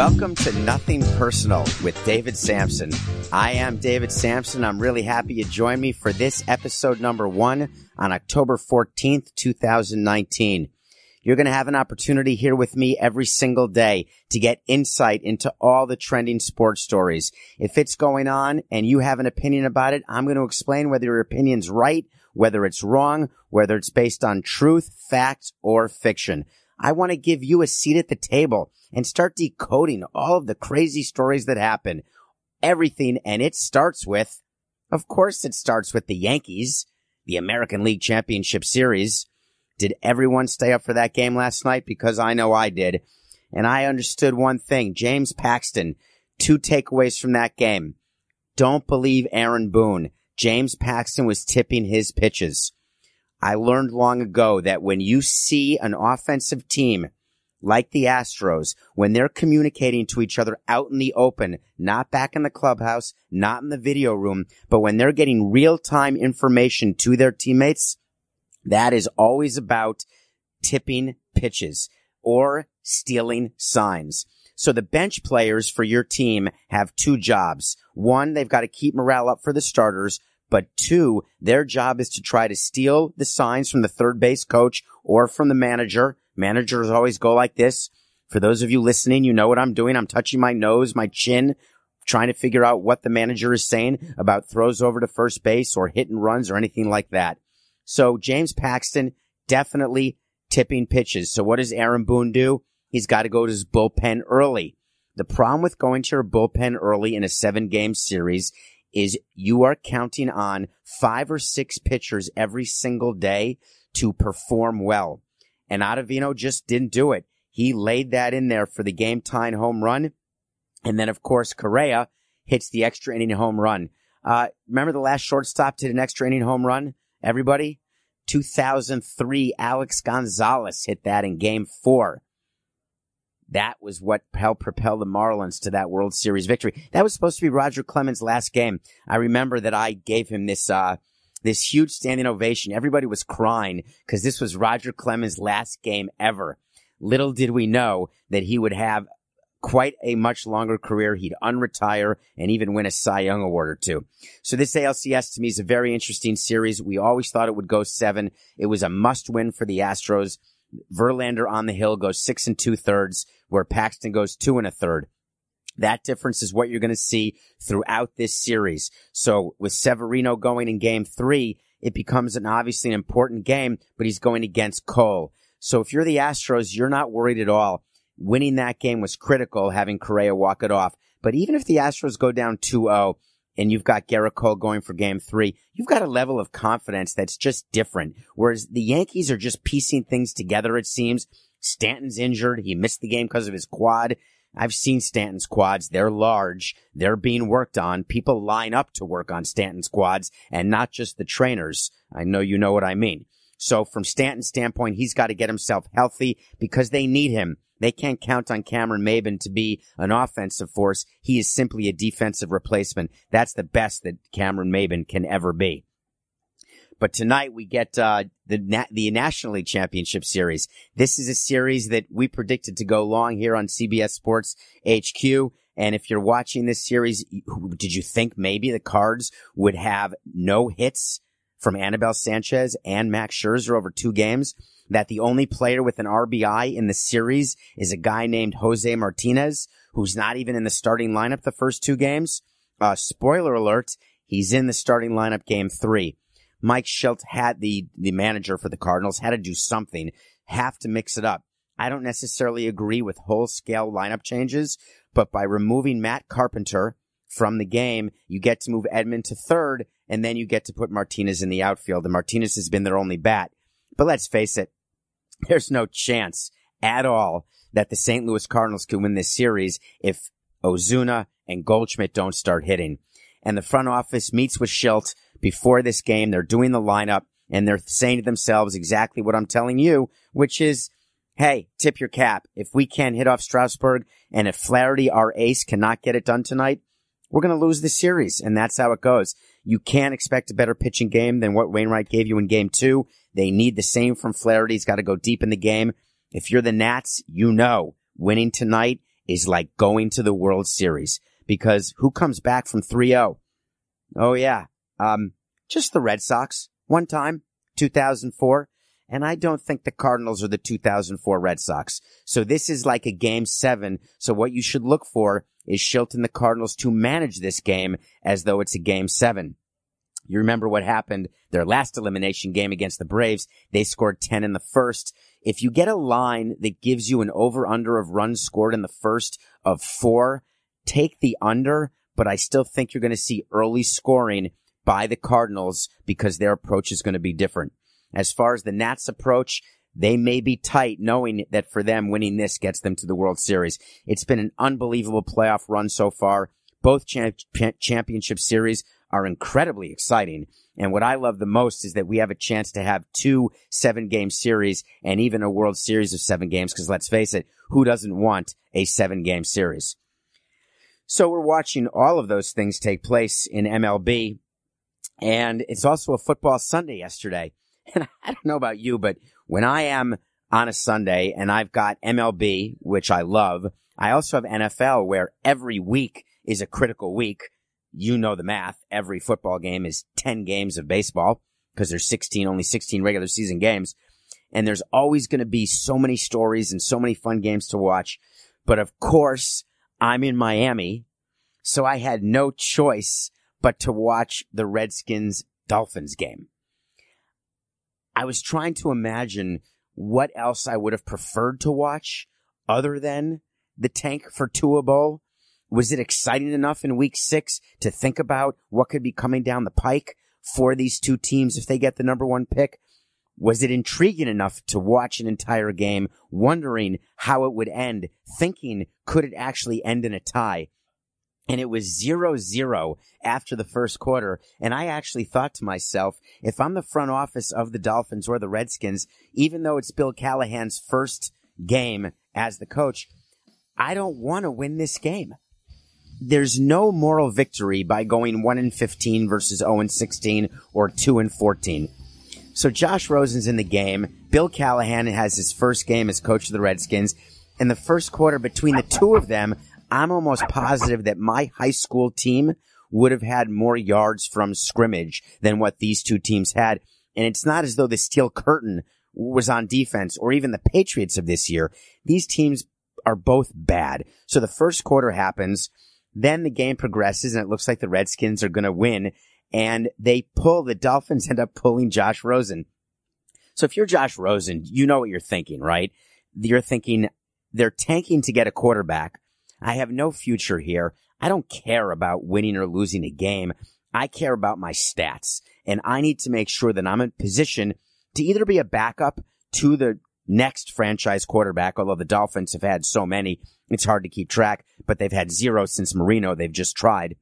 Welcome to Nothing Personal with David Samson. I am David Samson. I'm really happy you joined me for this episode number one on October 14th, 2019. You're going to have an opportunity here with me every single day to get insight into all the trending sports stories. If it's going on and you have an opinion about it, I'm going to explain whether your opinion's right, whether it's wrong, whether it's based on truth, fact, or fiction. I want to give you a seat at the table and start decoding all of the crazy stories that happen. Everything, and it starts with, of course, it starts with the Yankees, the American League Championship Series. Did everyone stay up for that game last night? Because I know I did. And I understood one thing. James Paxton, two takeaways from that game. Don't believe Aaron Boone. James Paxton was tipping his pitches. I learned long ago that when you see an offensive team like the Astros, when they're communicating to each other out in the open, not back in the clubhouse, not in the video room, but when they're getting real time information to their teammates, that is always about tipping pitches or stealing signs. So the bench players for your team have two jobs. One, they've got to keep morale up for the starters, but two, their job is to try to steal the signs from the third base coach or from the manager. Managers always go like this. For those of you listening, you know what I'm doing. I'm touching my nose, my chin, trying to figure out what the manager is saying about throws over to first base or hit and runs or anything like that. So James Paxton definitely tipping pitches. So what does Aaron Boone do? He's got to go to his bullpen early. The problem with going to your bullpen early in a seven game series is you are counting on five or six pitchers every single day to perform well. And Ottavino just didn't do it. He laid that in there for the game tying home run. And then, of course, Correa hits the extra inning home run. Uh, remember the last shortstop did an extra inning home run? Everybody? 2003, Alex Gonzalez hit that in game four. That was what helped propel the Marlins to that World Series victory. That was supposed to be Roger Clemens' last game. I remember that I gave him this, uh, this huge standing ovation. Everybody was crying because this was Roger Clemens' last game ever. Little did we know that he would have quite a much longer career. He'd unretire and even win a Cy Young award or two. So this ALCS to me is a very interesting series. We always thought it would go seven. It was a must win for the Astros. Verlander on the hill goes six and two thirds, where Paxton goes two and a third. That difference is what you're going to see throughout this series. So with Severino going in game three, it becomes an obviously an important game, but he's going against Cole. So if you're the Astros, you're not worried at all. Winning that game was critical, having Correa walk it off. But even if the Astros go down 2-0 and you've got Gerrit Cole going for game three, you've got a level of confidence that's just different. Whereas the Yankees are just piecing things together, it seems. Stanton's injured. He missed the game because of his quad. I've seen Stanton's quads. They're large. They're being worked on. People line up to work on Stanton's quads and not just the trainers. I know you know what I mean. So from Stanton's standpoint, he's got to get himself healthy because they need him. They can't count on Cameron Maybin to be an offensive force. He is simply a defensive replacement. That's the best that Cameron Maybin can ever be. But tonight we get uh, the Na- the National League Championship Series. This is a series that we predicted to go long here on CBS Sports HQ. And if you're watching this series, did you think maybe the Cards would have no hits from Anibal Sanchez and Max Scherzer over two games? That the only player with an RBI in the series is a guy named Jose Martinez, who's not even in the starting lineup the first two games. Uh, spoiler alert, he's in the starting lineup game three. Mike Shildt had the, the manager for the Cardinals had to do something, have to mix it up. I don't necessarily agree with whole scale lineup changes, but by removing Matt Carpenter from the game. You get to move Edman to third, and then you get to put Martinez in the outfield. And Martinez has been their only bat. But let's face it, there's no chance at all that the St. Louis Cardinals can win this series if Ozuna and Goldschmidt don't start hitting. And the front office meets with Shildt before this game. They're doing the lineup and they're saying to themselves exactly what I'm telling you, which is, hey, tip your cap. If we can't hit off Strasburg and if Flaherty, our ace, cannot get it done tonight, we're going to lose the series. And that's how it goes. You can't expect a better pitching game than what Wainwright gave you in game two. They need the same from Flaherty. He's got to go deep in the game. If you're the Nats, you know winning tonight is like going to the World Series because who comes back from 3-0? Oh yeah. Um, just the Red Sox one time, 2004. And I don't think the Cardinals are the 2004 Red Sox. So this is like a game seven. So what you should look for is Shildt and the Cardinals to manage this game as though it's a game seven. You remember what happened their last elimination game against the Braves. They scored 10 in the first. If you get a line that gives you an over under of runs scored in the first of four, take the under, but I still think you're going to see early scoring by the Cardinals because their approach is going to be different. As far as the Nats approach, they may be tight knowing that for them winning this gets them to the World Series. It's been an unbelievable playoff run so far. Both champ- championship series are incredibly exciting. And what I love the most is that we have a chance to have two seven game series and even a World Series of seven games. Cause let's face it, who doesn't want a seven game series? So we're watching all of those things take place in MLB. And it's also a football Sunday yesterday. And I don't know about you, but when I am on a Sunday and I've got MLB, which I love, I also have NFL where every week is a critical week. You know the math. Every football game is 10 games of baseball because there's 16, only 16 regular season games. And there's always going to be so many stories and so many fun games to watch. But of course, I'm in Miami. So I had no choice but to watch the Redskins Dolphins game. I was trying to imagine what else I would have preferred to watch other than the tank for Tua Bowl. Was it exciting enough in week six to think about what could be coming down the pike for these two teams if they get the number one pick? Was it intriguing enough to watch an entire game, wondering how it would end, thinking could it actually end in a tie? And it was zero zero after the first quarter. And I actually thought to myself, if I'm the front office of the Dolphins or the Redskins, even though it's Bill Callahan's first game as the coach, I don't want to win this game. There's no moral victory by going 1 and 15 versus 0 and 16 or 2 and 14. So Josh Rosen's in the game. Bill Callahan has his first game as coach of the Redskins. In the first quarter between the two of them, I'm almost positive that my high school team would have had more yards from scrimmage than what these two teams had. And it's not as though the steel curtain was on defense or even the Patriots of this year. These teams are both bad. So the first quarter happens. Then the game progresses and it looks like the Redskins are going to win and they pull the Dolphins end up pulling Josh Rosen. So if you're Josh Rosen, you know what you're thinking, right? You're thinking they're tanking to get a quarterback I have no future here. I don't care about winning or losing a game. I care about my stats and I need to make sure that I'm in position to either be a backup to the next franchise quarterback, although the Dolphins have had so many, it's hard to keep track, but they've had zero since Marino. They've just tried.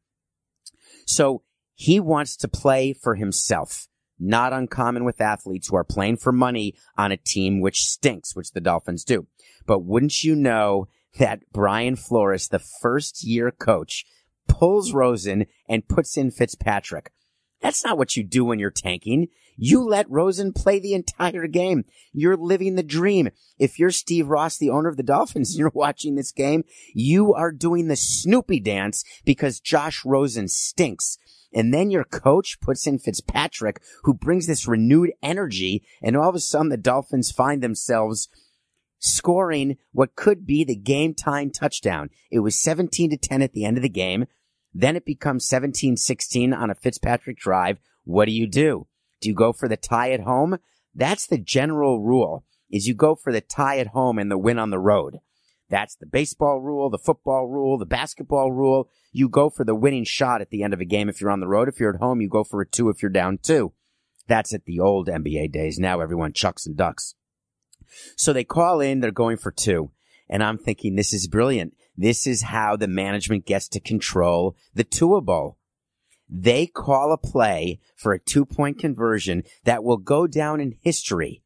So he wants to play for himself. Not uncommon with athletes who are playing for money on a team which stinks, which the Dolphins do. But wouldn't you know that Brian Flores, the first year coach, pulls Rosen and puts in Fitzpatrick. That's not what you do when you're tanking. You let Rosen play the entire game. You're living the dream. If you're Steve Ross, the owner of the Dolphins, and you're watching this game, you are doing the Snoopy dance because Josh Rosen stinks. And then your coach puts in Fitzpatrick, who brings this renewed energy, and all of a sudden the Dolphins find themselves scoring what could be the game time touchdown. It was 17 to 10 at the end of the game. Then it becomes 17 16 on a Fitzpatrick drive. What do you do? Do you go for the tie at home? That's the general rule is you go for the tie at home and the win on the road. That's the baseball rule, the football rule, the basketball rule. You go for the winning shot at the end of a game if you're on the road. If you're at home, you go for a two if you're down two. That's at the old NBA days. Now everyone chucks and ducks. So they call in, they're going for two. And I'm thinking this is brilliant. This is how the management gets to control the Tua Bowl. They call a play for a two point conversion that will go down in history.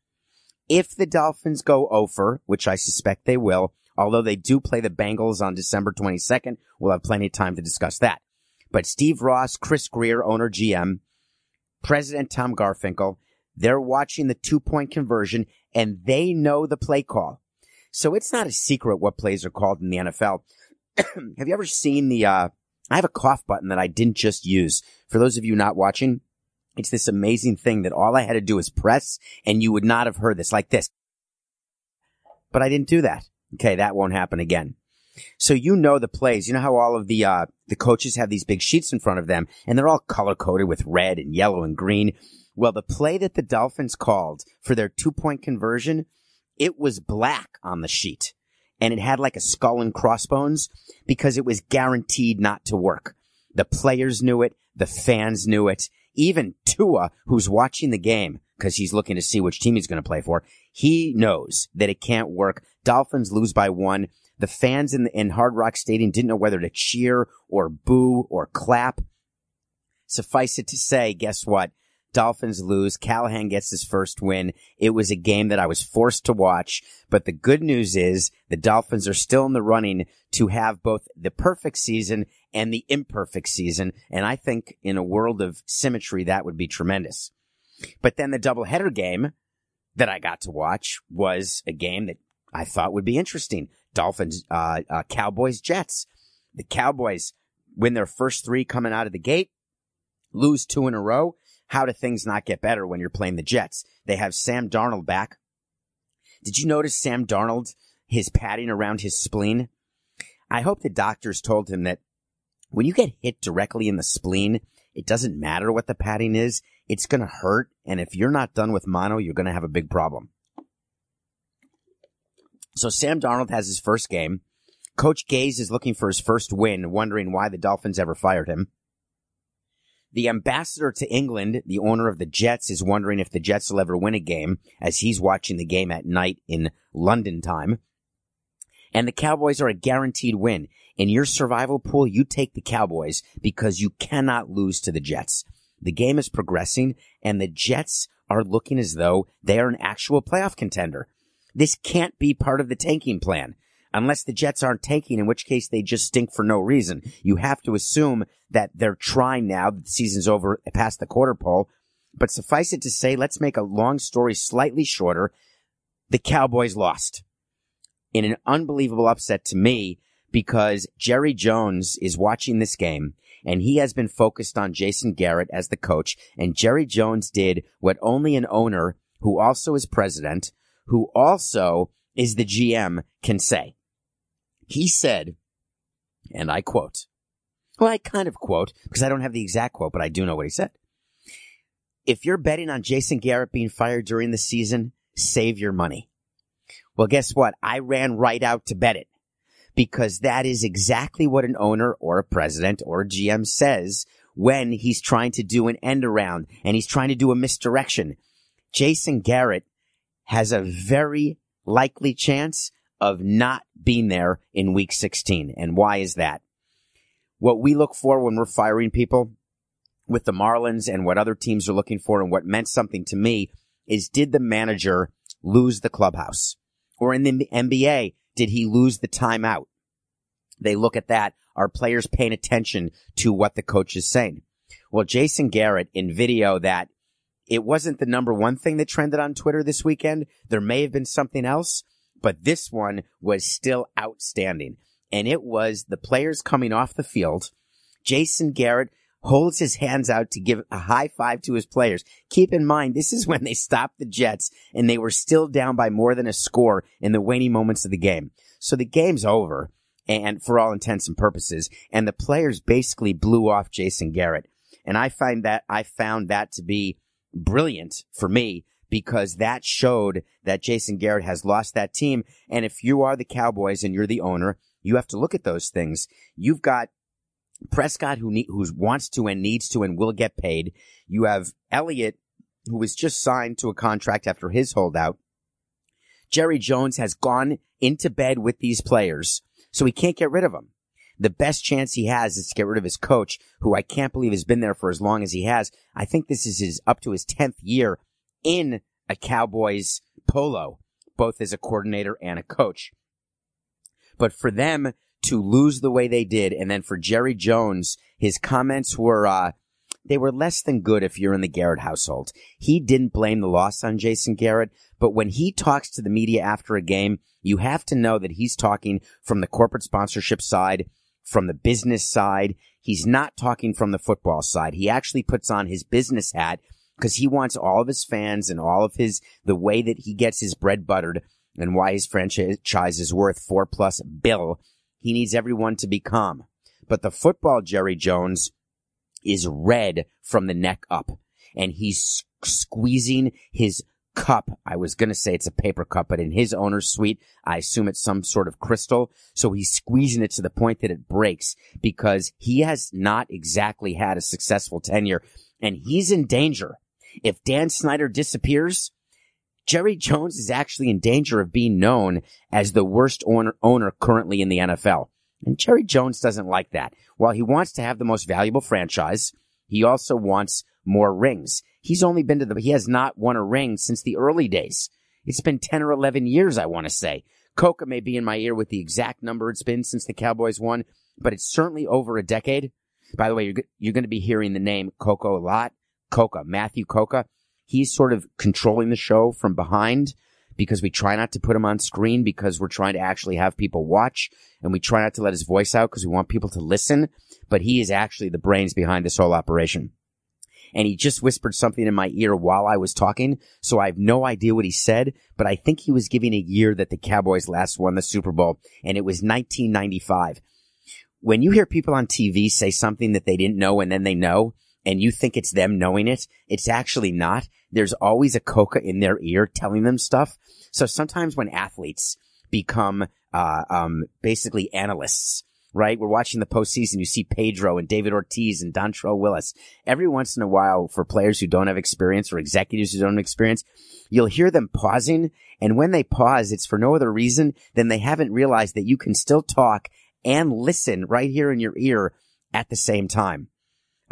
If the Dolphins go over, which I suspect they will, although they do play the Bengals on December 22nd, we'll have plenty of time to discuss that. But Steve Ross, Chris Grier, owner GM, President Tom Garfinkel, they're watching the two point conversion and they know the play call. So it's not a secret what plays are called in the NFL. have you ever seen the, uh, I have a cough button that I didn't just use. For those of you not watching, it's this amazing thing that all I had to do is press and you would not have heard this like this. But I didn't do that. Okay. That won't happen again. So you know the plays. You know how all of the, uh, the coaches have these big sheets in front of them and they're all color coded with red and yellow and green. Well, the play that the Dolphins called for their two point conversion, it was black on the sheet and it had like a skull and crossbones because it was guaranteed not to work. The players knew it. The fans knew it. Even Tua, who's watching the game because he's looking to see which team he's going to play for, he knows that it can't work. Dolphins lose by one. The fans in, the, in Hard Rock Stadium didn't know whether to cheer or boo or clap. Suffice it to say, guess what? Dolphins lose. Callahan gets his first win. It was a game that I was forced to watch. But the good news is the Dolphins are still in the running to have both the perfect season and the imperfect season. And I think in a world of symmetry, that would be tremendous. But then the doubleheader game that I got to watch was a game that I thought would be interesting. Dolphins, uh, uh, Cowboys, Jets. The Cowboys win their first three coming out of the gate, lose two in a row. How do things not get better when you're playing the Jets? They have Sam Darnold back. Did you notice Sam Darnold, his padding around his spleen? I hope the doctors told him that when you get hit directly in the spleen, it doesn't matter what the padding is. It's going to hurt. And if you're not done with mono, you're going to have a big problem. So Sam Darnold has his first game. Coach Gase is looking for his first win, wondering why the Dolphins ever fired him. The ambassador to England, the owner of the Jets, is wondering if the Jets will ever win a game as he's watching the game at night in London time. And the Cowboys are a guaranteed win. In your survival pool, you take the Cowboys because you cannot lose to the Jets. The game is progressing and the Jets are looking as though they are an actual playoff contender. This can't be part of the tanking plan unless the Jets aren't tanking, in which case they just stink for no reason. You have to assume that they're trying now that the season's over past the quarter pole. But suffice it to say, let's make a long story slightly shorter. The Cowboys lost in an unbelievable upset to me because Jerry Jones is watching this game and he has been focused on Jason Garrett as the coach. And Jerry Jones did what only an owner who also is president, who also is the GM can say. He said, and I quote, well, I kind of quote because I don't have the exact quote, but I do know what he said. If you're betting on Jason Garrett being fired during the season, save your money. Well, guess what? I ran right out to bet it because that is exactly what an owner or a president or a GM says when he's trying to do an end around and he's trying to do a misdirection. Jason Garrett has a very likely chance of not being there in week 16. And why is that? What we look for when we're firing people with the Marlins and what other teams are looking for and what meant something to me is did the manager lose the clubhouse? Or in the NBA, did he lose the timeout? They look at that. Are players paying attention to what the coach is saying? Well, Jason Garrett in video that it wasn't the number one thing that trended on Twitter this weekend. There may have been something else, but this one was still outstanding. And it was the players coming off the field. Jason Garrett holds his hands out to give a high five to his players. Keep in mind, this is when they stopped the Jets and they were still down by more than a score in the waning moments of the game. So the game's over and for all intents and purposes, and the players basically blew off Jason Garrett. And I find that, I found that to be brilliant for me because that showed that Jason Garrett has lost that team. And if you are the Cowboys and you're the owner, you have to look at those things. You've got Prescott who need, wants to and needs to and will get paid. You have Elliott who was just signed to a contract after his holdout. Jerry Jones has gone into bed with these players, so he can't get rid of them. The best chance he has is to get rid of his coach, who I can't believe has been there for as long as he has. I think this is his up to his 10th year in a Cowboys polo, both as a coordinator and a coach. But for them to lose the way they did, and then for Jerry Jones, his comments were, uh, they were less than good if you're in the Garrett household. He didn't blame the loss on Jason Garrett, but when he talks to the media after a game, you have to know that he's talking from the corporate sponsorship side, from the business side. He's not talking from the football side. He actually puts on his business hat because he wants all of his fans and all of his, the way that he gets his bread buttered and why his franchise is worth four plus bill. He needs everyone to be calm. But the football Jerry Jones is red from the neck up and he's squeezing his cup. I was going to say it's a paper cup, but in his owner's suite, I assume it's some sort of crystal. So he's squeezing it to the point that it breaks because he has not exactly had a successful tenure and he's in danger. If Dan Snyder disappears, Jerry Jones is actually in danger of being known as the worst owner, owner currently in the NFL. And Jerry Jones doesn't like that. While he wants to have the most valuable franchise, he also wants more rings. He's only been to the, he has not won a ring since the early days. It's been 10 or 11 years, I want to say. Coca may be in my ear with the exact number it's been since the Cowboys won, but it's certainly over a decade. By the way, you're, you're going to be hearing the name Coco a lot. Coca, Matthew Coca. He's sort of controlling the show from behind because we try not to put him on screen because we're trying to actually have people watch and we try not to let his voice out because we want people to listen. But he is actually the brains behind this whole operation. And he just whispered something in my ear while I was talking. So I have no idea what he said, but I think he was giving a year that the Cowboys last won the Super Bowl and it was 1995. When you hear people on TV say something that they didn't know and then they know, and you think it's them knowing it, it's actually not. There's always a coca in their ear telling them stuff. So sometimes when athletes become, uh, um, basically analysts, right? We're watching the postseason. You see Pedro and David Ortiz and Dontrelle Willis. Every once in a while, for players who don't have experience or executives who don't have experience, you'll hear them pausing. And when they pause, it's for no other reason than they haven't realized that you can still talk and listen right here in your ear at the same time.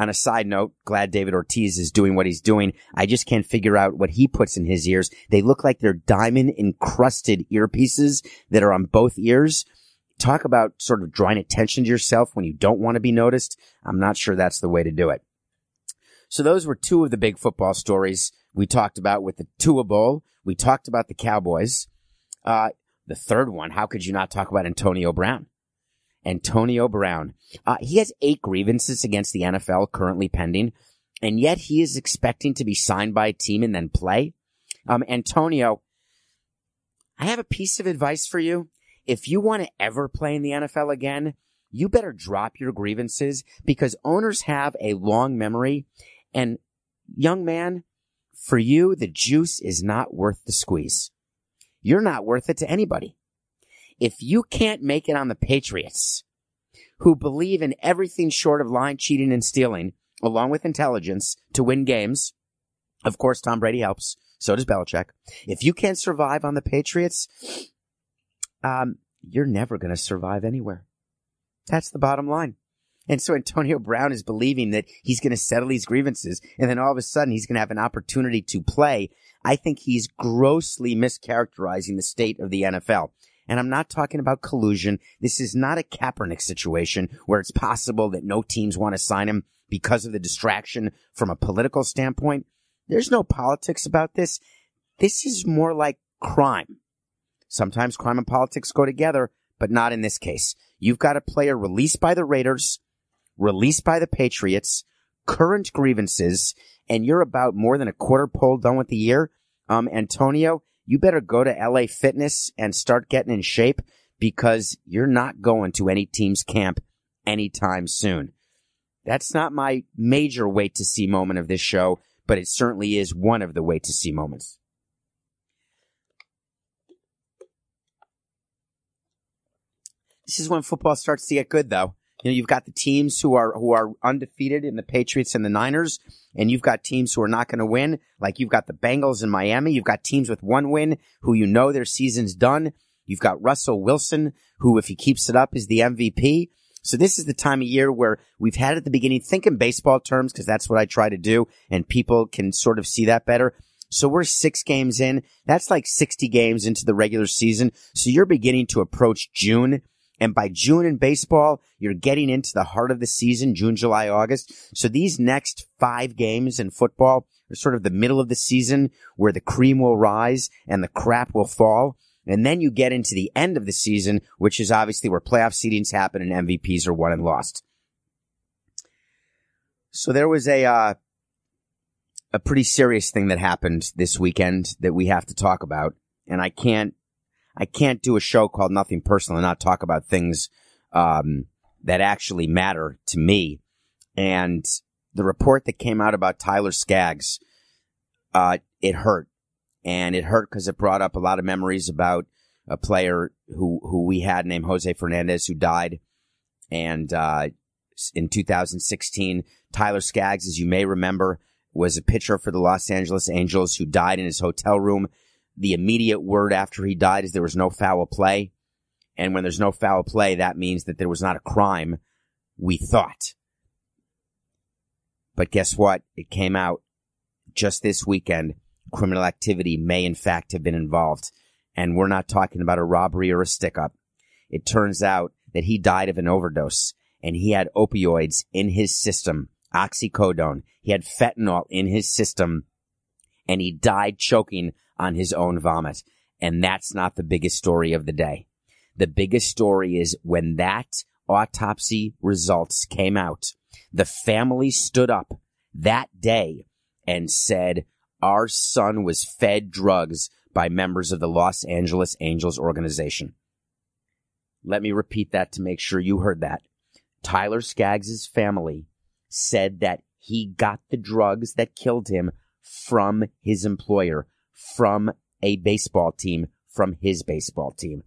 On a side note, glad David Ortiz is doing what he's doing. I just can't figure out what he puts in his ears. They look like they're diamond encrusted earpieces that are on both ears. Talk about sort of drawing attention to yourself when you don't want to be noticed. I'm not sure that's the way to do it. So those were two of the big football stories we talked about with the Tua Bowl. We talked about the Cowboys. Uh, the third one, how could you not talk about Antonio Brown? Antonio Brown. Uh, he has eight grievances against the NFL currently pending, and yet he is expecting to be signed by a team and then play. Um, Antonio, I have a piece of advice for you. If you want to ever play in the NFL again, you better drop your grievances because owners have a long memory. And young man, for you, the juice is not worth the squeeze. You're not worth it to anybody if you can't make it on the Patriots, who believe in everything short of lying, cheating, and stealing, along with intelligence, to win games, of course, Tom Brady helps. So does Belichick. If you can't survive on the Patriots, um, you're never going to survive anywhere. That's the bottom line. And so Antonio Brown is believing that he's going to settle these grievances and then all of a sudden he's going to have an opportunity to play. I think he's grossly mischaracterizing the state of the NFL. And I'm not talking about collusion. This is not a Kaepernick situation where it's possible that no teams want to sign him because of the distraction from a political standpoint. There's no politics about this. This is more like crime. Sometimes crime and politics go together, but not in this case. You've got a player released by the Raiders, released by the Patriots, current grievances, and you're about more than a quarter pole done with the year. Um, Antonio, you better go to LA Fitness and start getting in shape because you're not going to any team's camp anytime soon. That's not my major wait to see moment of this show, but it certainly is one of the wait to see moments. This is when football starts to get good, though. You know, you've got the teams who are who are undefeated in the Patriots and the Niners, and you've got teams who are not going to win. Like you've got the Bengals in Miami. You've got teams with one win who you know their season's done. You've got Russell Wilson, who if he keeps it up is the MVP. So this is the time of year where we've had at the beginning, think in baseball terms, because that's what I try to do, and people can sort of see that better. So we're six games in. That's like 60 games into the regular season. So you're beginning to approach June. And by June in baseball, you're getting into the heart of the season, June, July, August. So these next five games in football are sort of the middle of the season where the cream will rise and the crap will fall. And then you get into the end of the season, which is obviously where playoff seedings happen and MVPs are won and lost. So there was a, uh, a pretty serious thing that happened this weekend that we have to talk about. And I can't I can't do a show called Nothing Personal and not talk about things um, that actually matter to me. And the report that came out about Tyler Skaggs, uh, it hurt, and it hurt because it brought up a lot of memories about a player who who we had named Jose Fernandez who died, and uh, in 2016, Tyler Skaggs, as you may remember, was a pitcher for the Los Angeles Angels who died in his hotel room the immediate word after he died is there was no foul play. And when there's no foul play, that means that there was not a crime, we thought. But guess what? It came out just this weekend. Criminal activity may in fact have been involved. And we're not talking about a robbery or a stick up. It turns out that he died of an overdose and he had opioids in his system, oxycodone. He had fentanyl in his system and he died choking on his own vomit. And that's not the biggest story of the day. The biggest story is when that autopsy results came out, the family stood up that day and said, our son was fed drugs by members of the Los Angeles Angels organization. Let me repeat that to make sure you heard that. Tyler Skaggs' family said that he got the drugs that killed him from his employer, from a baseball team from his baseball team.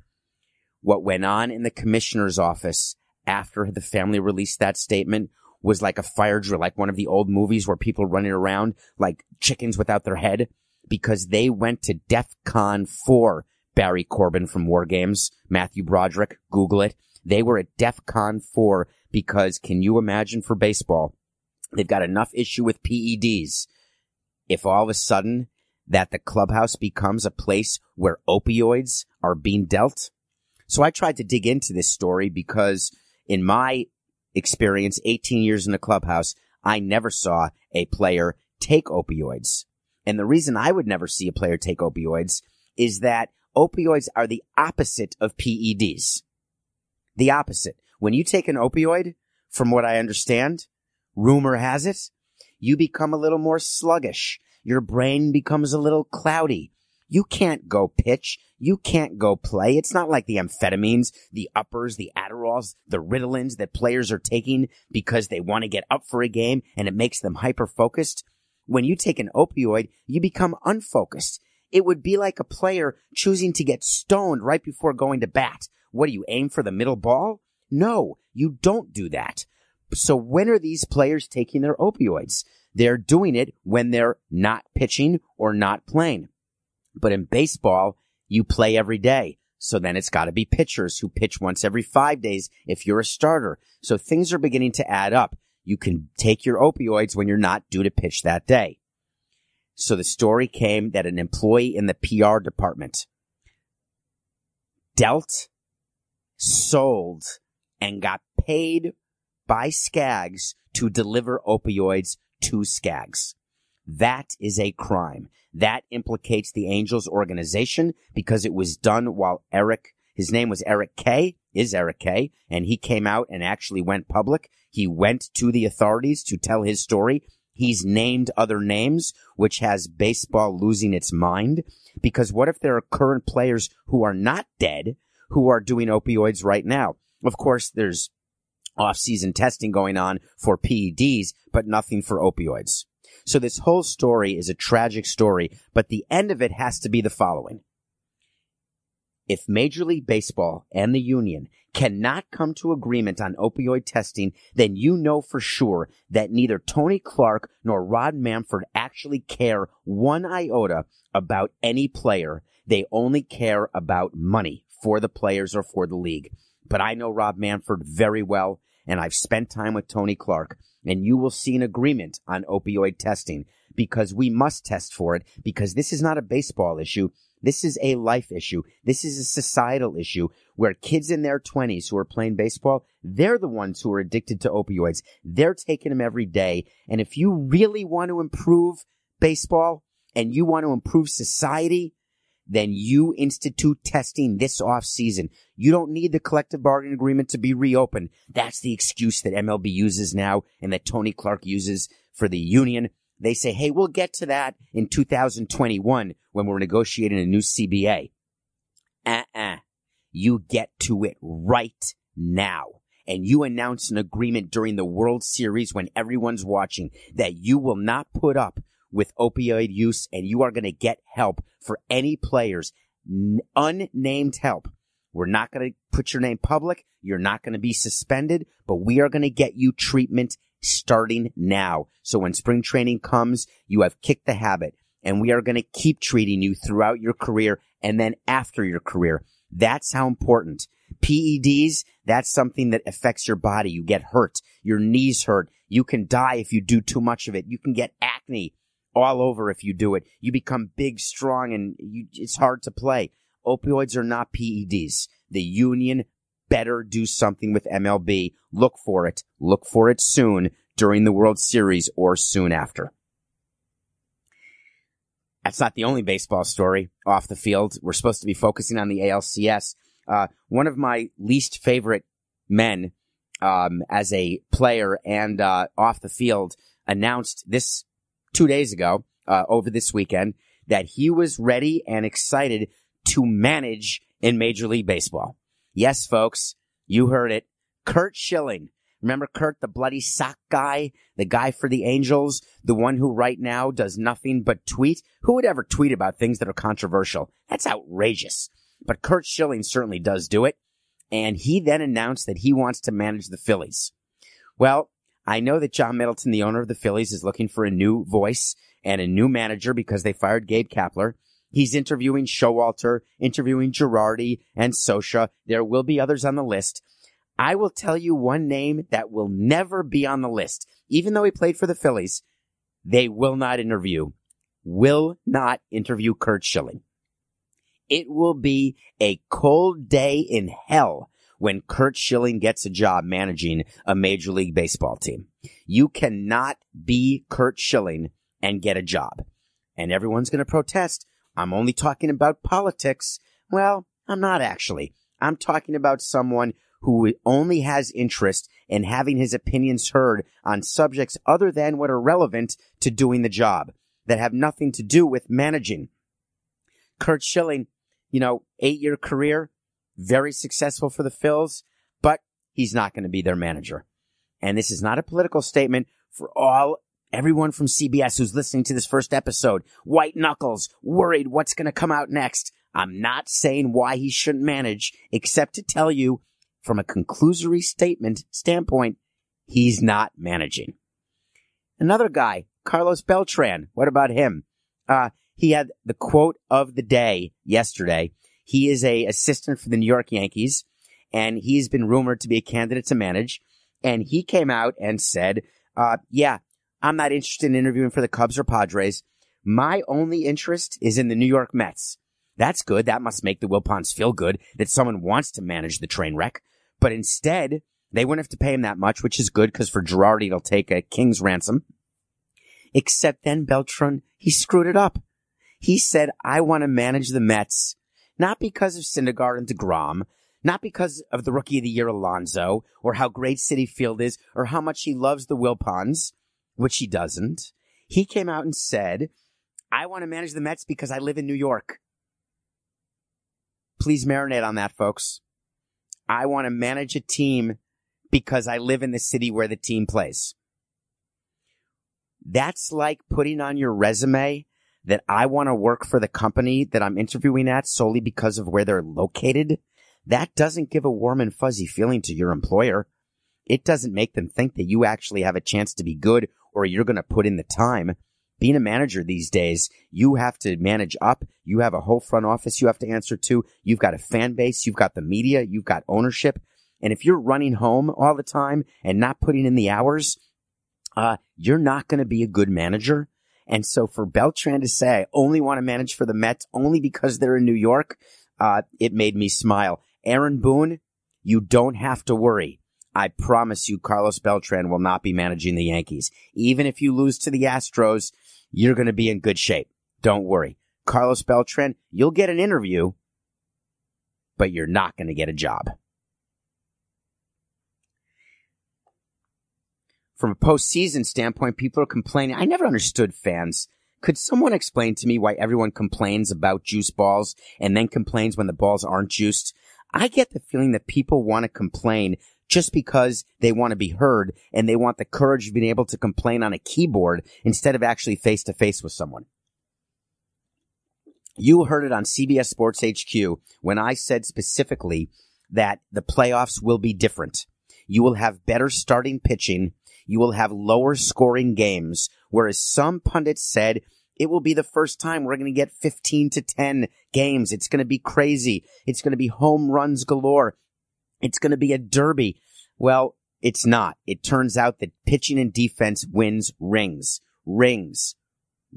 What went on in the commissioner's office after the family released that statement was like a fire drill, like one of the old movies where people running around like chickens without their head because they went to DEFCON 4 Barry Corbin from War Games, Matthew Broderick, Google it. They were at DEFCON 4 because can you imagine for baseball? They've got enough issue with PEDs. If all of a sudden that the clubhouse becomes a place where opioids are being dealt. So I tried to dig into this story because in my experience, 18 years in the clubhouse, I never saw a player take opioids. And the reason I would never see a player take opioids is that opioids are the opposite of PEDs. The opposite. When you take an opioid, from what I understand, rumor has it, you become a little more sluggish your brain becomes a little cloudy. You can't go pitch. You can't go play. It's not like the amphetamines, the uppers, the Adderalls, the Ritalins that players are taking because they want to get up for a game and it makes them hyper focused. When you take an opioid, you become unfocused. It would be like a player choosing to get stoned right before going to bat. What do you aim for the middle ball? No, you don't do that. So when are these players taking their opioids? They're doing it when they're not pitching or not playing. But in baseball, you play every day. So then it's got to be pitchers who pitch once every five days if you're a starter. So things are beginning to add up. You can take your opioids when you're not due to pitch that day. So the story came that an employee in the PR department dealt, sold, and got paid by Skaggs to deliver opioids to Skaggs. That is a crime. That implicates the Angels organization because it was done while Eric, his name was Eric Kay, is Eric Kay, and he came out and actually went public. He went to the authorities to tell his story. He's named other names, which has baseball losing its mind. Because what if there are current players who are not dead who are doing opioids right now? Of course, there's off-season testing going on for PEDs, but nothing for opioids. So this whole story is a tragic story, but the end of it has to be the following. If Major League Baseball and the union cannot come to agreement on opioid testing, then you know for sure that neither Tony Clark nor Rob Manfred actually care one iota about any player. They only care about money for the players or for the league. But I know Rob Manfred very well, and I've spent time with Tony Clark, and you will see an agreement on opioid testing because we must test for it because this is not a baseball issue. This is a life issue. This is a societal issue where kids in their 20s who are playing baseball, they're the ones who are addicted to opioids. They're taking them every day. And if you really want to improve baseball and you want to improve society, then you institute testing this off season. You don't need the collective bargaining agreement to be reopened. That's the excuse that MLB uses now and that Tony Clark uses for the union. They say, hey, we'll get to that in 2021 when we're negotiating a new CBA. Uh-uh. You get to it right now. And you announce an agreement during the World Series when everyone's watching that you will not put up with opioid use and you are going to get help for any players, n- unnamed help. We're not going to put your name public. You're not going to be suspended, but we are going to get you treatment starting now. So when spring training comes, you have kicked the habit and we are going to keep treating you throughout your career and then after your career. That's how important. PEDs, that's something that affects your body. You get hurt. Your knees hurt. You can die if you do too much of it. You can get acne all over if you do it. You become big, strong, and you, it's hard to play. Opioids are not PEDs. The union better do something with MLB. Look for it. Look for it soon during the World Series or soon after. That's not the only baseball story off the field. We're supposed to be focusing on the ALCS. Uh, one of my least favorite men um, as a player and uh, off the field announced this two days ago uh, over this weekend that he was ready and excited to manage in Major League Baseball. Yes, folks, you heard it. Curt Schilling. Remember Curt, the bloody sock guy, the guy for the Angels, the one who right now does nothing but tweet? Who would ever tweet about things that are controversial? That's outrageous. But Curt Schilling certainly does do it. And he then announced that he wants to manage the Phillies. Well, I know that John Middleton, the owner of the Phillies, is looking for a new voice and a new manager because they fired Gabe Kapler. He's interviewing Showalter, interviewing Girardi and Scioscia. There will be others on the list. I will tell you one name that will never be on the list. Even though he played for the Phillies, they will not interview, will not interview Curt Schilling. It will be a cold day in hell when Curt Schilling gets a job managing a Major League Baseball team. You cannot be Curt Schilling and get a job. And everyone's going to protest. I'm only talking about politics. Well, I'm not actually. I'm talking about someone who only has interest in having his opinions heard on subjects other than what are relevant to doing the job that have nothing to do with managing. Curt Schilling, you know, eight year career, very successful for the Phils, but he's not going to be their manager. And this is not a political statement for all everyone from CBS who's listening to this first episode. White knuckles, worried what's going to come out next. I'm not saying why he shouldn't manage, except to tell you from a conclusory statement standpoint, he's not managing. Another guy, Carlos Beltran. What about him? Uh, he had the quote of the day yesterday. He is a assistant for the New York Yankees and he's been rumored to be a candidate to manage. And he came out and said, uh, yeah, I'm not interested in interviewing for the Cubs or Padres. My only interest is in the New York Mets. That's good. That must make the Wilpons feel good that someone wants to manage the train wreck. But instead, they wouldn't have to pay him that much, which is good because for Girardi, it'll take a king's ransom. Except then Beltran, he screwed it up. He said, I want to manage the Mets, not because of Syndergaard and DeGrom, not because of the rookie of the year Alonso, or how great Citi Field is, or how much he loves the Wilpons, which he doesn't. He came out and said, I want to manage the Mets because I live in New York. Please marinate on that, folks. I want to manage a team because I live in the city where the team plays. That's like putting on your resume that I want to work for the company that I'm interviewing at solely because of where they're located, that doesn't give a warm and fuzzy feeling to your employer. It doesn't make them think that you actually have a chance to be good or you're going to put in the time. Being a manager these days, you have to manage up. You have a whole front office you have to answer to. You've got a fan base. You've got the media. You've got ownership. And if you're running home all the time and not putting in the hours, uh, you're not going to be a good manager. And so for Beltran to say, I only want to manage for the Mets only because they're in New York, uh, it made me smile. Aaron Boone, you don't have to worry. I promise you, Carlos Beltran will not be managing the Yankees. Even if you lose to the Astros, you're going to be in good shape. Don't worry. Carlos Beltran, you'll get an interview, but you're not going to get a job. From a postseason standpoint, people are complaining. I never understood fans. Could someone explain to me why everyone complains about juice balls and then complains when the balls aren't juiced? I get the feeling that people want to complain just because they want to be heard and they want the courage of being able to complain on a keyboard instead of actually face to face with someone. You heard it on CBS Sports HQ when I said specifically that the playoffs will be different. You will have better starting pitching. You will have lower scoring games, whereas some pundits said it will be the first time we're going to get 15 to 10 games. It's going to be crazy. It's going to be home runs galore. It's going to be a derby. Well, it's not. It turns out that pitching and defense wins rings. Rings.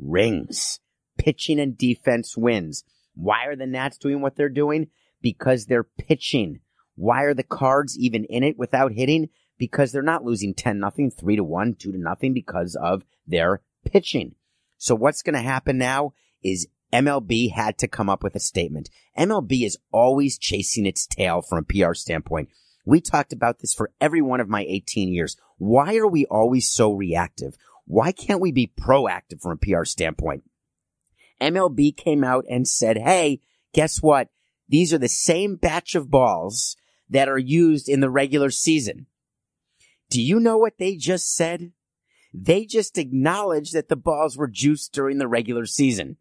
Rings. Pitching and defense wins. Why are the Nats doing what they're doing? Because they're pitching. Why are the cards even in it without hitting? Because they're not losing 10 nothing, 3 to 1, 2 to nothing because of their pitching. So what's going to happen now is MLB had to come up with a statement. MLB is always chasing its tail from a PR standpoint. We talked about this for every one of my 18 years. Why are we always so reactive? Why can't we be proactive from a PR standpoint? MLB came out and said, Hey, guess what? These are the same batch of balls that are used in the regular season. Do you know what they just said? They just acknowledged that the balls were juiced during the regular season.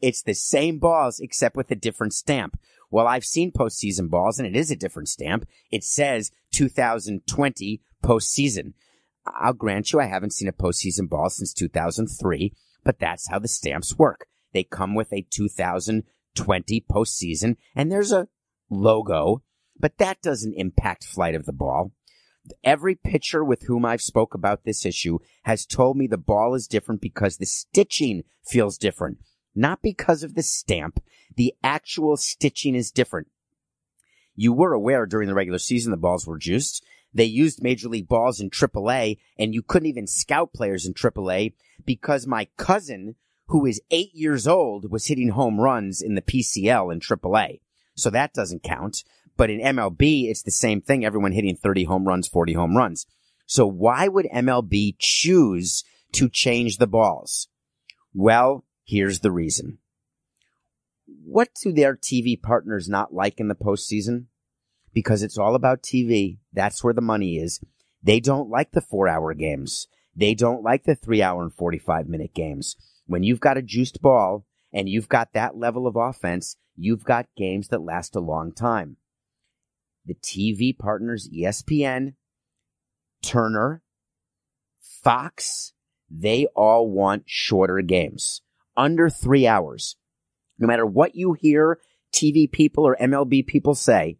It's the same balls except with a different stamp. Well, I've seen postseason balls and it is a different stamp. It says 2020 postseason. I'll grant you I haven't seen a postseason ball since 2003, but that's how the stamps work. They come with a 2020 postseason and there's a logo, but that doesn't impact flight of the ball. Every pitcher with whom I've spoke about this issue has told me the ball is different because the stitching feels different. Not because of the stamp. The actual stitching is different. You were aware during the regular season the balls were juiced. They used major league balls in AAA and you couldn't even scout players in AAA because my cousin, who is eight years old, was hitting home runs in the PCL in AAA. So that doesn't count. But in MLB, it's the same thing. Everyone hitting 30 home runs, 40 home runs. So why would MLB choose to change the balls? Well, here's the reason. What do their TV partners not like in the postseason? Because it's all about TV. That's where the money is. They don't like the four hour games. They don't like the three hour and 45 minute games. When you've got a juiced ball and you've got that level of offense, you've got games that last a long time. The TV partners, ESPN, Turner, Fox, they all want shorter games, under three hours. No matter what you hear TV people or MLB people say,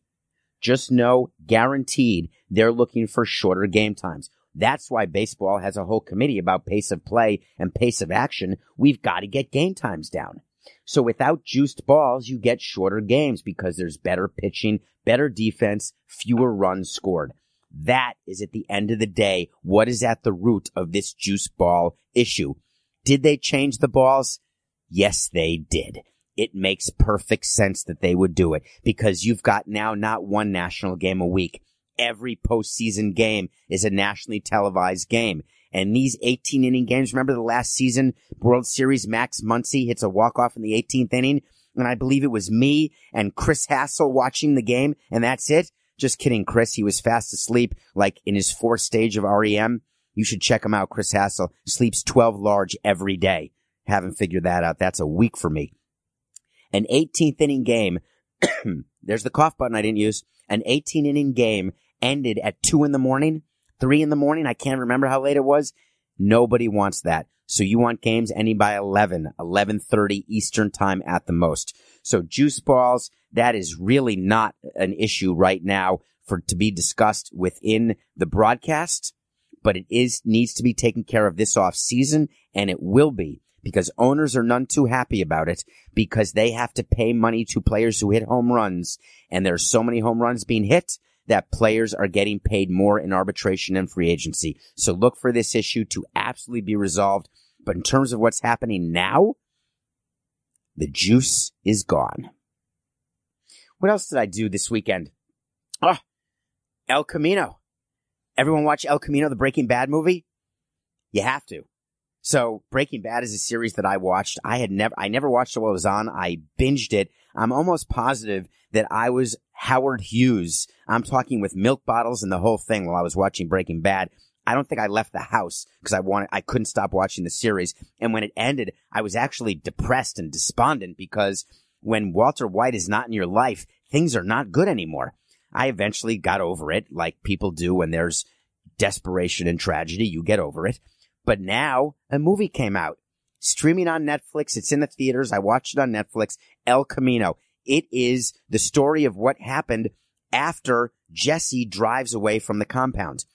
just know guaranteed they're looking for shorter game times. That's why baseball has a whole committee about pace of play and pace of action. We've got to get game times down. So without juiced balls, you get shorter games because there's better pitching, better defense, fewer runs scored. That is at the end of the day what is at the root of this juice ball issue. Did they change the balls? Yes, they did. It makes perfect sense that they would do it because you've got now not one national game a week. Every postseason game is a nationally televised game. And these 18 inning games, remember the last season World Series, Max Muncy hits a walk off in the 18th inning. And I believe it was me and Chris Hassel watching the game. And that's it. Just kidding, Chris. He was fast asleep, like in his fourth stage of REM. You should check him out. Chris Hassel sleeps 12 large every day. haven't figured that out. That's a week for me. An 18th inning game. there's the cough button I didn't use. An 18 inning game ended at two in the morning, three in the morning. I can't remember how late it was. Nobody wants that. So you want games ending by 11, 11:30 Eastern time at the most. So juice balls, that is really not an issue right now for to be discussed within the broadcast, but it is needs to be taken care of this off season and it will be because owners are none too happy about it because they have to pay money to players who hit home runs and there's so many home runs being hit that players are getting paid more in arbitration and free agency. So look for this issue to absolutely be resolved. But in terms of what's happening now, the juice is gone. What else did I do this weekend? Oh, El Camino. Everyone watch El Camino, the Breaking Bad movie? You have to. So Breaking Bad is a series that I watched. I had never, I never watched it while it was on. I binged it. I'm almost positive that I was Howard Hughes. I'm talking with milk bottles and the whole thing while I was watching Breaking Bad. I don't think I left the house because I wanted, I couldn't stop watching the series. And when it ended, I was actually depressed and despondent because when Walter White is not in your life, things are not good anymore. I eventually got over it like people do when there's desperation and tragedy. You get over it. But now a movie came out streaming on Netflix. It's in the theaters. I watched it on Netflix. El Camino. It is the story of what happened after Jesse drives away from the compound.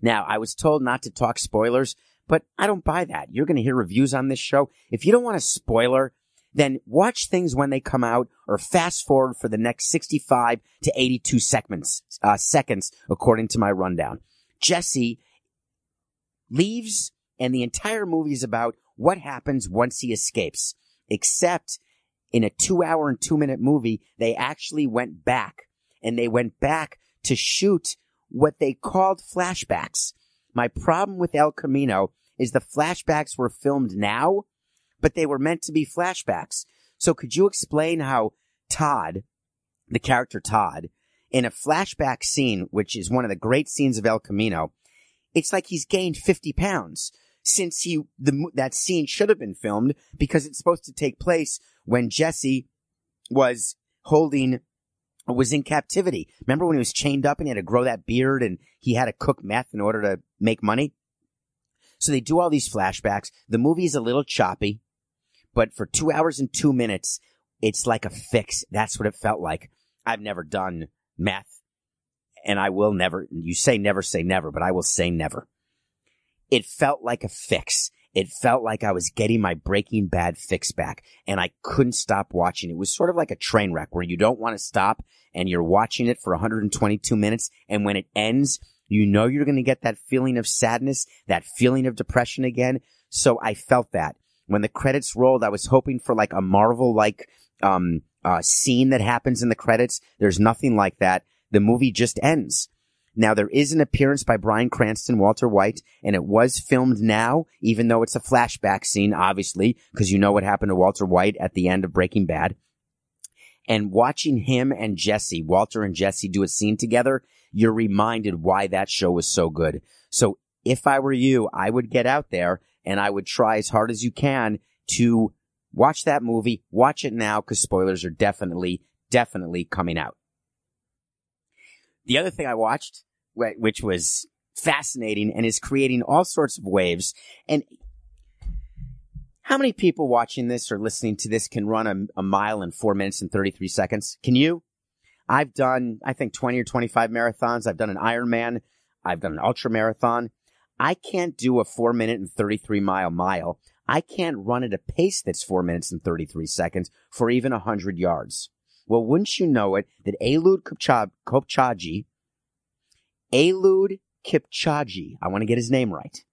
Now, I was told not to talk spoilers, but I don't buy that. You're going to hear reviews on this show. If you don't want a spoiler, then watch things when they come out or fast forward for the next 65 to 82 segments, uh, seconds, according to my rundown. Jesse leaves and the entire movie is about what happens once he escapes. Except in a two hour and two minute movie, they actually went back and they went back to shoot what they called flashbacks. My problem with El Camino is the flashbacks were filmed now, but they were meant to be flashbacks. So could you explain how Todd, the character Todd, in a flashback scene, which is one of the great scenes of El Camino, it's like he's gained 50 pounds since he, the, that scene should have been filmed because it's supposed to take place when Jesse was holding, was in captivity. Remember when he was chained up and he had to grow that beard and he had to cook meth in order to make money? So they do all these flashbacks. The movie is a little choppy, but for two hours and two minutes, it's like a fix. That's what it felt like. I've never done meth and I will never, you say never say never, but I will say never. It felt like a fix. It felt like I was getting my Breaking Bad fix back and I couldn't stop watching. It was sort of like a train wreck where you don't want to stop and you're watching it for 122 minutes. And when it ends, you know you're going to get that feeling of sadness, that feeling of depression again. So I felt that when the credits rolled, I was hoping for like a Marvel like, um, uh, scene that happens in the credits. There's nothing like that. The movie just ends. Now there is an appearance by Bryan Cranston, Walter White, and it was filmed now, even though it's a flashback scene, obviously, because you know what happened to Walter White at the end of Breaking Bad. And watching him and Jesse, Walter and Jesse do a scene together, you're reminded why that show was so good. So if I were you, I would get out there and I would try as hard as you can to watch that movie, watch it now, because spoilers are definitely, definitely coming out. The other thing I watched, which was fascinating and is creating all sorts of waves. And how many people watching this or listening to this can run a, a, mile in four minutes and 33 seconds? Can you? I've done, I think 20 or 25 marathons. I've done an Ironman. I've done an ultra marathon. I can't do a four minute and 33 mile mile. I can't run at a pace that's four minutes and 33 seconds for even a hundred yards. Well, wouldn't you know it that Eliud Kipchoge, Eliud Kipchoge, I want to get his name right.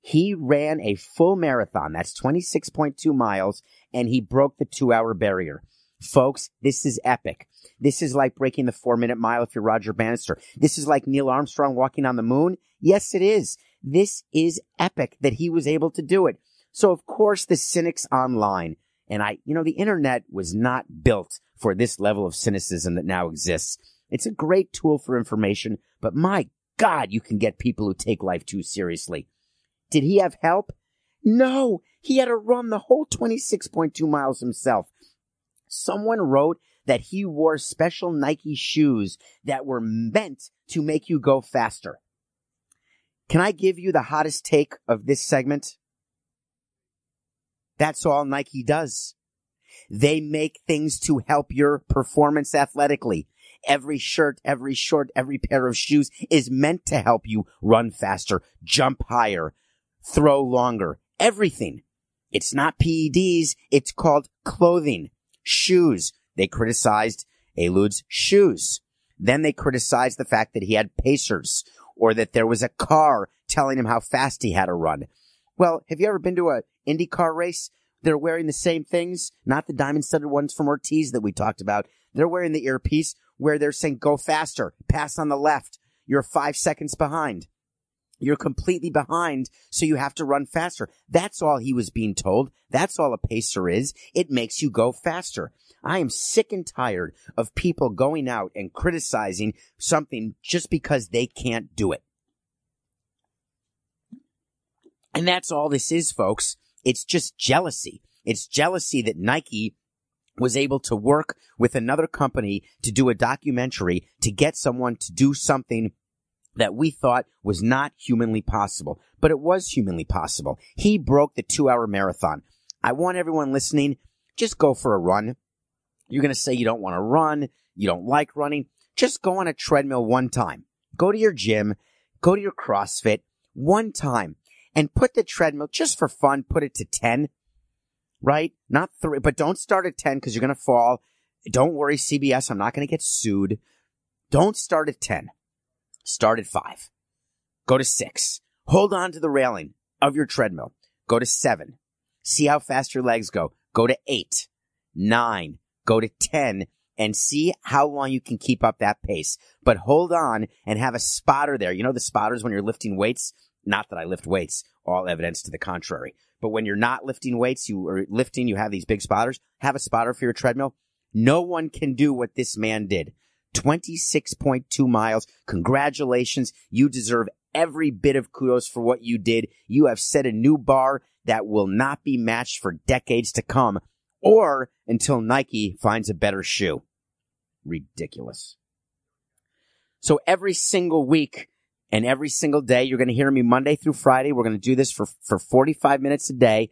He ran a full marathon. That's 26.2 miles and he broke the two hour barrier. Folks, this is epic. This is like breaking the four minute mile if you're Roger Bannister. This is like Neil Armstrong walking on the moon. Yes, it is. This is epic that he was able to do it. So of course the cynics online and I, you know, the internet was not built for this level of cynicism that now exists. It's a great tool for information, but my God, you can get people who take life too seriously. Did he have help? No, he had to run the whole 26.2 miles himself. Someone wrote that he wore special Nike shoes that were meant to make you go faster. Can I give you the hottest take of this segment? That's all Nike does. They make things to help your performance athletically. Every shirt, every short, every pair of shoes is meant to help you run faster, jump higher, throw longer, everything. It's not PEDs. It's called clothing, shoes. They criticized Eliud's shoes. Then they criticized the fact that he had pacers or that there was a car telling him how fast he had to run. Well, have you ever been to a IndyCar race? They're wearing the same things, not the diamond studded ones from Ortiz that we talked about. They're wearing the earpiece where they're saying go faster, pass on the left. You're five seconds behind. You're completely behind, so you have to run faster. That's all he was being told. That's all a pacer is. It makes you go faster. I am sick and tired of people going out and criticizing something just because they can't do it. And that's all this is, folks. It's just jealousy. It's jealousy that Nike was able to work with another company to do a documentary to get someone to do something that we thought was not humanly possible, but it was humanly possible. He broke the two hour marathon. I want everyone listening, just go for a run. You're going to say you don't want to run. You don't like running. Just go on a treadmill one time. Go to your gym. Go to your CrossFit one time and put the treadmill just for fun. Put it to 10, right? Not three, but don't start at 10 because you're going to fall. Don't worry, CBS. I'm not going to get sued. Don't start at 10. Start at five. Go to six. Hold on to the railing of your treadmill. Go to seven. See how fast your legs go. Go to eight, nine, go to 10 and see how long you can keep up that pace. But hold on and have a spotter there. You know the spotters when you're lifting weights? Not that I lift weights, all evidence to the contrary. But when you're not lifting weights, you are lifting, you have these big spotters. Have a spotter for your treadmill. No one can do what this man did. 26.2 miles. Congratulations. You deserve every bit of kudos for what you did. You have set a new bar that will not be matched for decades to come or until Nike finds a better shoe. Ridiculous. So every single week and every single day, you're going to hear me Monday through Friday. We're going to do this for, for 45 minutes a day.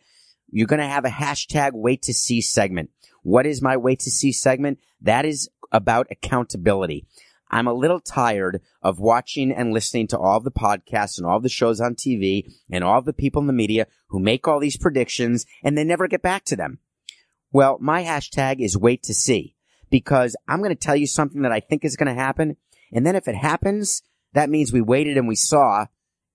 You're going to have a hashtag wait to see segment. What is my wait to see segment? That is about accountability. I'm a little tired of watching and listening to all the podcasts and all the shows on TV and all the people in the media who make all these predictions and they never get back to them. Well, my hashtag is wait to see because I'm going to tell you something that I think is going to happen. And then if it happens, that means we waited and we saw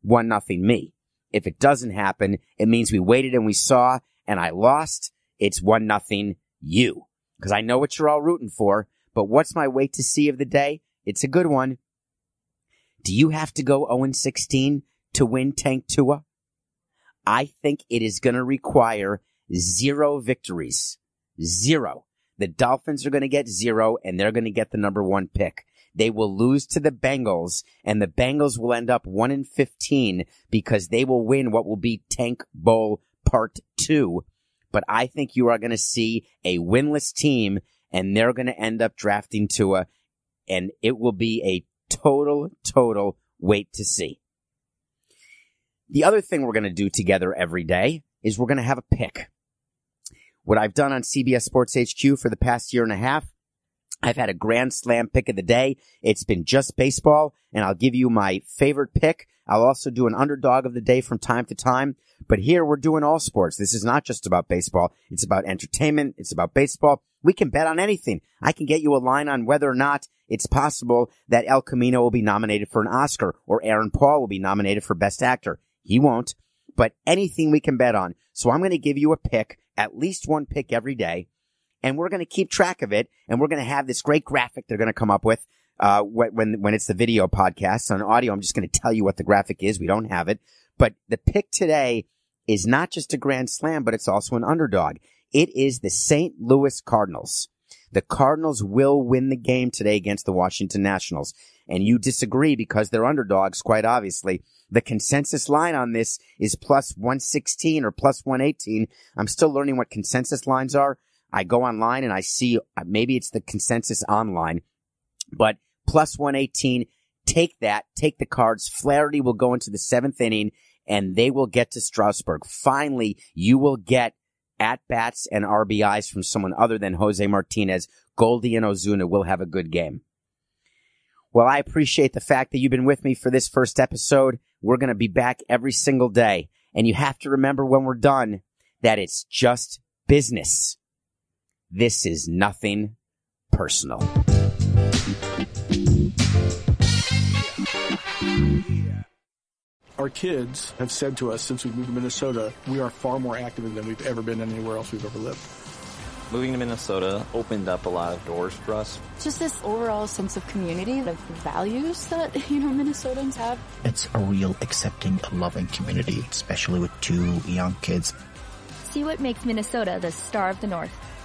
one nothing me. If it doesn't happen, it means we waited and we saw and I lost. It's one nothing you because I know what you're all rooting for. But what's my wait to see of the day? It's a good one. Do you have to go 0 16 to win Tank Tua? I think it is going to require zero victories. Zero. The Dolphins are going to get zero and they're going to get the number one pick. They will lose to the Bengals and the Bengals will end up 1 in 15 because they will win what will be Tank Bowl part two. But I think you are going to see a winless team and they're going to end up drafting Tua and it will be a total, total wait to see. The other thing we're going to do together every day is we're going to have a pick. What I've done on CBS Sports HQ for the past year and a half, I've had a grand slam pick of the day. It's been just baseball and I'll give you my favorite pick. I'll also do an underdog of the day from time to time. But here we're doing all sports. This is not just about baseball. It's about entertainment. It's about baseball. We can bet on anything. I can get you a line on whether or not it's possible that El Camino will be nominated for an Oscar or Aaron Paul will be nominated for best actor. He won't, but anything we can bet on. So I'm going to give you a pick, at least one pick every day, and we're going to keep track of it, and we're going to have this great graphic they're going to come up with. Uh, when, when it's the video podcast on audio, I'm just going to tell you what the graphic is. We don't have it, but the pick today is not just a grand slam, but it's also an underdog. It is the St. Louis Cardinals. The Cardinals will win the game today against the Washington Nationals. and you disagree because they're underdogs, quite obviously. The consensus line on this is plus 116 or plus 118. I'm still learning what consensus lines are. I go online and I see uh, maybe it's the consensus online, but plus 118. Take that, take the cards. Flaherty will go into the seventh inning and they will get to Strasburg. Finally, you will get at bats and RBIs from someone other than Jose Martinez. Goldie and Ozuna will have a good game. Well, I appreciate the fact that you've been with me for this first episode. We're going to be back every single day. And you have to remember when we're done that it's just business. This is nothing personal. Our kids have said to us since we moved to Minnesota, we are far more active than we've ever been anywhere else we've ever lived. Moving to Minnesota opened up a lot of doors for us. Just this overall sense of community, the values that, you know, Minnesotans have. It's a real accepting, loving community, especially with two young kids. See what makes Minnesota the star of the North.